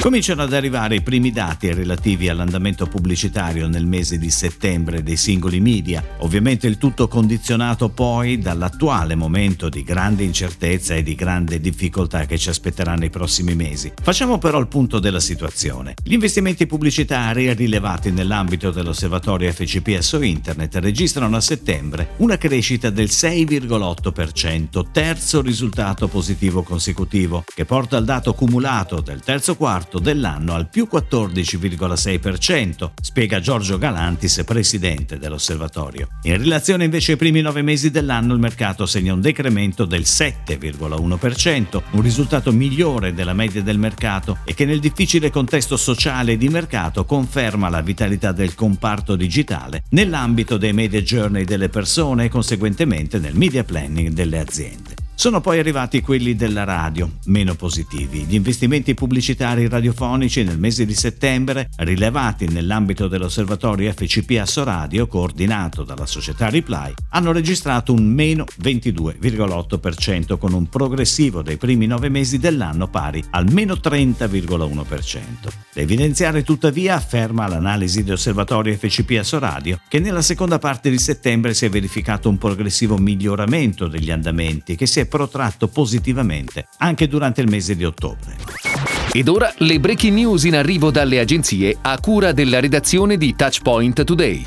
Cominciano ad arrivare i primi dati relativi all'andamento pubblicitario nel mese di settembre dei singoli media, ovviamente il tutto condizionato poi dall'attuale momento di grande incertezza e di grande difficoltà che ci aspetterà nei prossimi mesi. Facciamo però il punto della situazione. Gli investimenti pubblicitari rilevati nell'ambito dell'osservatorio FCPSO Internet registrano a settembre una crescita del 6,8%, terzo risultato positivo consecutivo, che porta il dato cumulato del terzo quarto dell'anno al più 14,6%, spiega Giorgio Galantis, presidente dell'osservatorio. In relazione invece ai primi nove mesi dell'anno il mercato segna un decremento del 7,1%, un risultato migliore della media del mercato e che nel difficile contesto sociale e di mercato conferma la vitalità del comparto digitale nell'ambito dei media journey delle persone e conseguentemente nel media planning delle aziende. Sono poi arrivati quelli della radio, meno positivi. Gli investimenti pubblicitari radiofonici nel mese di settembre, rilevati nell'ambito dell'osservatorio FCP Asso Radio, coordinato dalla società Reply, hanno registrato un meno 22,8% con un progressivo dei primi nove mesi dell'anno pari al meno 30,1%. Da evidenziare tuttavia, afferma l'analisi dell'osservatorio FCP Asso Radio, che nella seconda parte di settembre si è verificato un progressivo miglioramento degli andamenti che si è protratto positivamente anche durante il mese di ottobre. Ed ora le breaking news in arrivo dalle agenzie a cura della redazione di Touchpoint Today.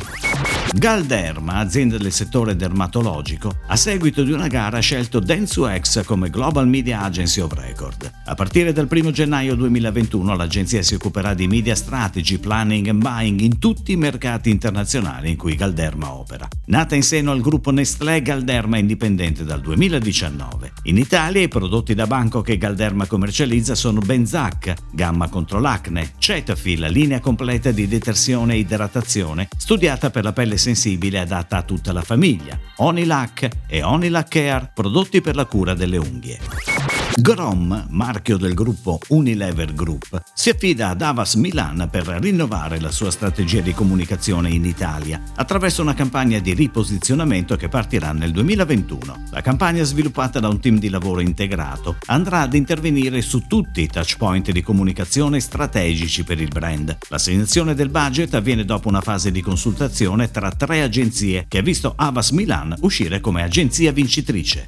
Galderma, azienda del settore dermatologico, a seguito di una gara ha scelto Dentsu-X come Global Media Agency of Record. A partire dal 1 gennaio 2021 l'agenzia si occuperà di media strategy, planning and buying in tutti i mercati internazionali in cui Galderma opera. Nata in seno al gruppo Nestlé, Galderma è indipendente dal 2019. In Italia i prodotti da banco che Galderma commercializza sono Benzac, gamma contro l'acne, Cetaphil, linea completa di detersione e idratazione, studiata per la pelle sensibile adatta a tutta la famiglia, Onilac e Onilac Care, prodotti per la cura delle unghie. Grom, marchio del gruppo Unilever Group, si affida ad Avas Milan per rinnovare la sua strategia di comunicazione in Italia attraverso una campagna di riposizionamento che partirà nel 2021. La campagna sviluppata da un team di lavoro integrato andrà ad intervenire su tutti i touchpoint di comunicazione strategici per il brand. L'assegnazione del budget avviene dopo una fase di consultazione tra tre agenzie che ha visto Avas Milan uscire come agenzia vincitrice.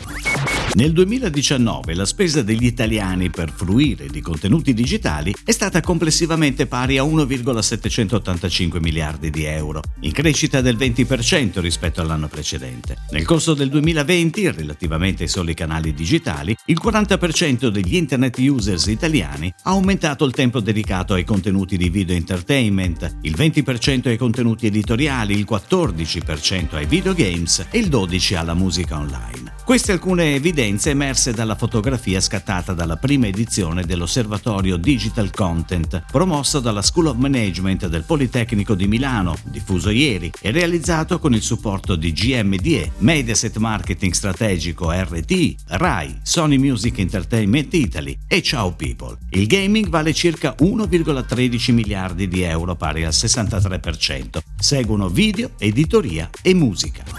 Nel 2019 la spesa degli italiani per fruire di contenuti digitali è stata complessivamente pari a 1,785 miliardi di euro, in crescita del 20% rispetto all'anno precedente. Nel corso del 2020, relativamente ai soli canali digitali, il 40% degli internet users italiani ha aumentato il tempo dedicato ai contenuti di video entertainment, il 20% ai contenuti editoriali, il 14% ai videogames e il 12% alla musica online. Queste alcune evidenze emerse dalla fotografia scattata dalla prima edizione dell'Osservatorio Digital Content, promossa dalla School of Management del Politecnico di Milano, diffuso ieri e realizzato con il supporto di GMDE, Mediaset Marketing Strategico RT, RAI, Sony Music Entertainment Italy e Ciao People. Il gaming vale circa 1,13 miliardi di euro, pari al 63%. Seguono video, editoria e musica.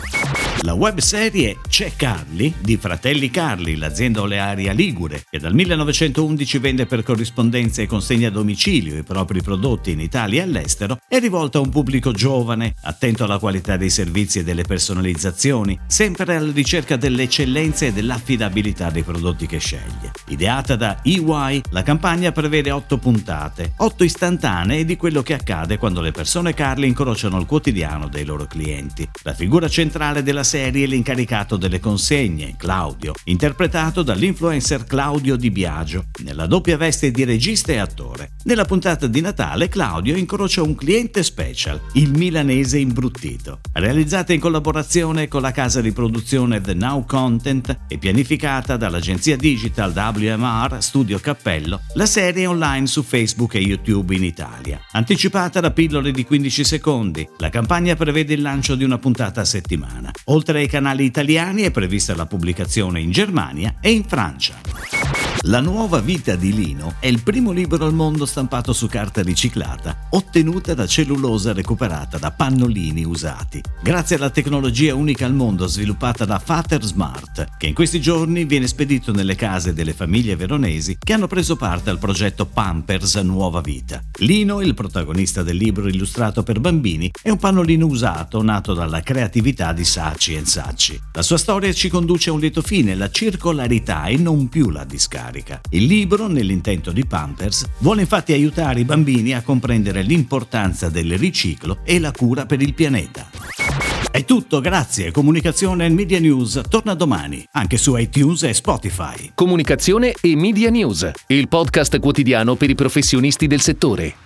La webserie C'è Carli di Fratelli Carli, l'azienda olearia Ligure, che dal 1911 vende per corrispondenza e consegna a domicilio i propri prodotti in Italia e all'estero, è rivolta a un pubblico giovane, attento alla qualità dei servizi e delle personalizzazioni, sempre alla ricerca dell'eccellenza e dell'affidabilità dei prodotti che sceglie. Ideata da EY, la campagna prevede otto puntate, otto istantanee di quello che accade quando le persone Carli incrociano il quotidiano dei loro clienti. La figura centrale della serie l'incaricato delle consegne, Claudio, interpretato dall'influencer Claudio Di Biagio, nella doppia veste di regista e attore. Nella puntata di Natale Claudio incrocia un cliente special, il milanese imbruttito. Realizzata in collaborazione con la casa di produzione The Now Content e pianificata dall'agenzia digital WMR Studio Cappello, la serie è online su Facebook e YouTube in Italia. Anticipata da pillole di 15 secondi, la campagna prevede il lancio di una puntata a settimana. Oltre ai canali italiani è prevista la pubblicazione in Germania e in Francia. La nuova vita di Lino è il primo libro al mondo stampato su carta riciclata, ottenuta da cellulosa recuperata da pannolini usati, grazie alla tecnologia unica al mondo sviluppata da Fater Smart, che in questi giorni viene spedito nelle case delle famiglie veronesi che hanno preso parte al progetto Pampers Nuova Vita. Lino, il protagonista del libro illustrato per bambini, è un pannolino usato nato dalla creatività di Saci e Sacci. La sua storia ci conduce a un lieto fine, la circolarità e non più la discarica carica. Il libro, nell'intento di Pampers, vuole infatti aiutare i bambini a comprendere l'importanza del riciclo e la cura per il pianeta. È tutto, grazie. Comunicazione e Media News torna domani, anche su iTunes e Spotify. Comunicazione e Media News, il podcast quotidiano per i professionisti del settore.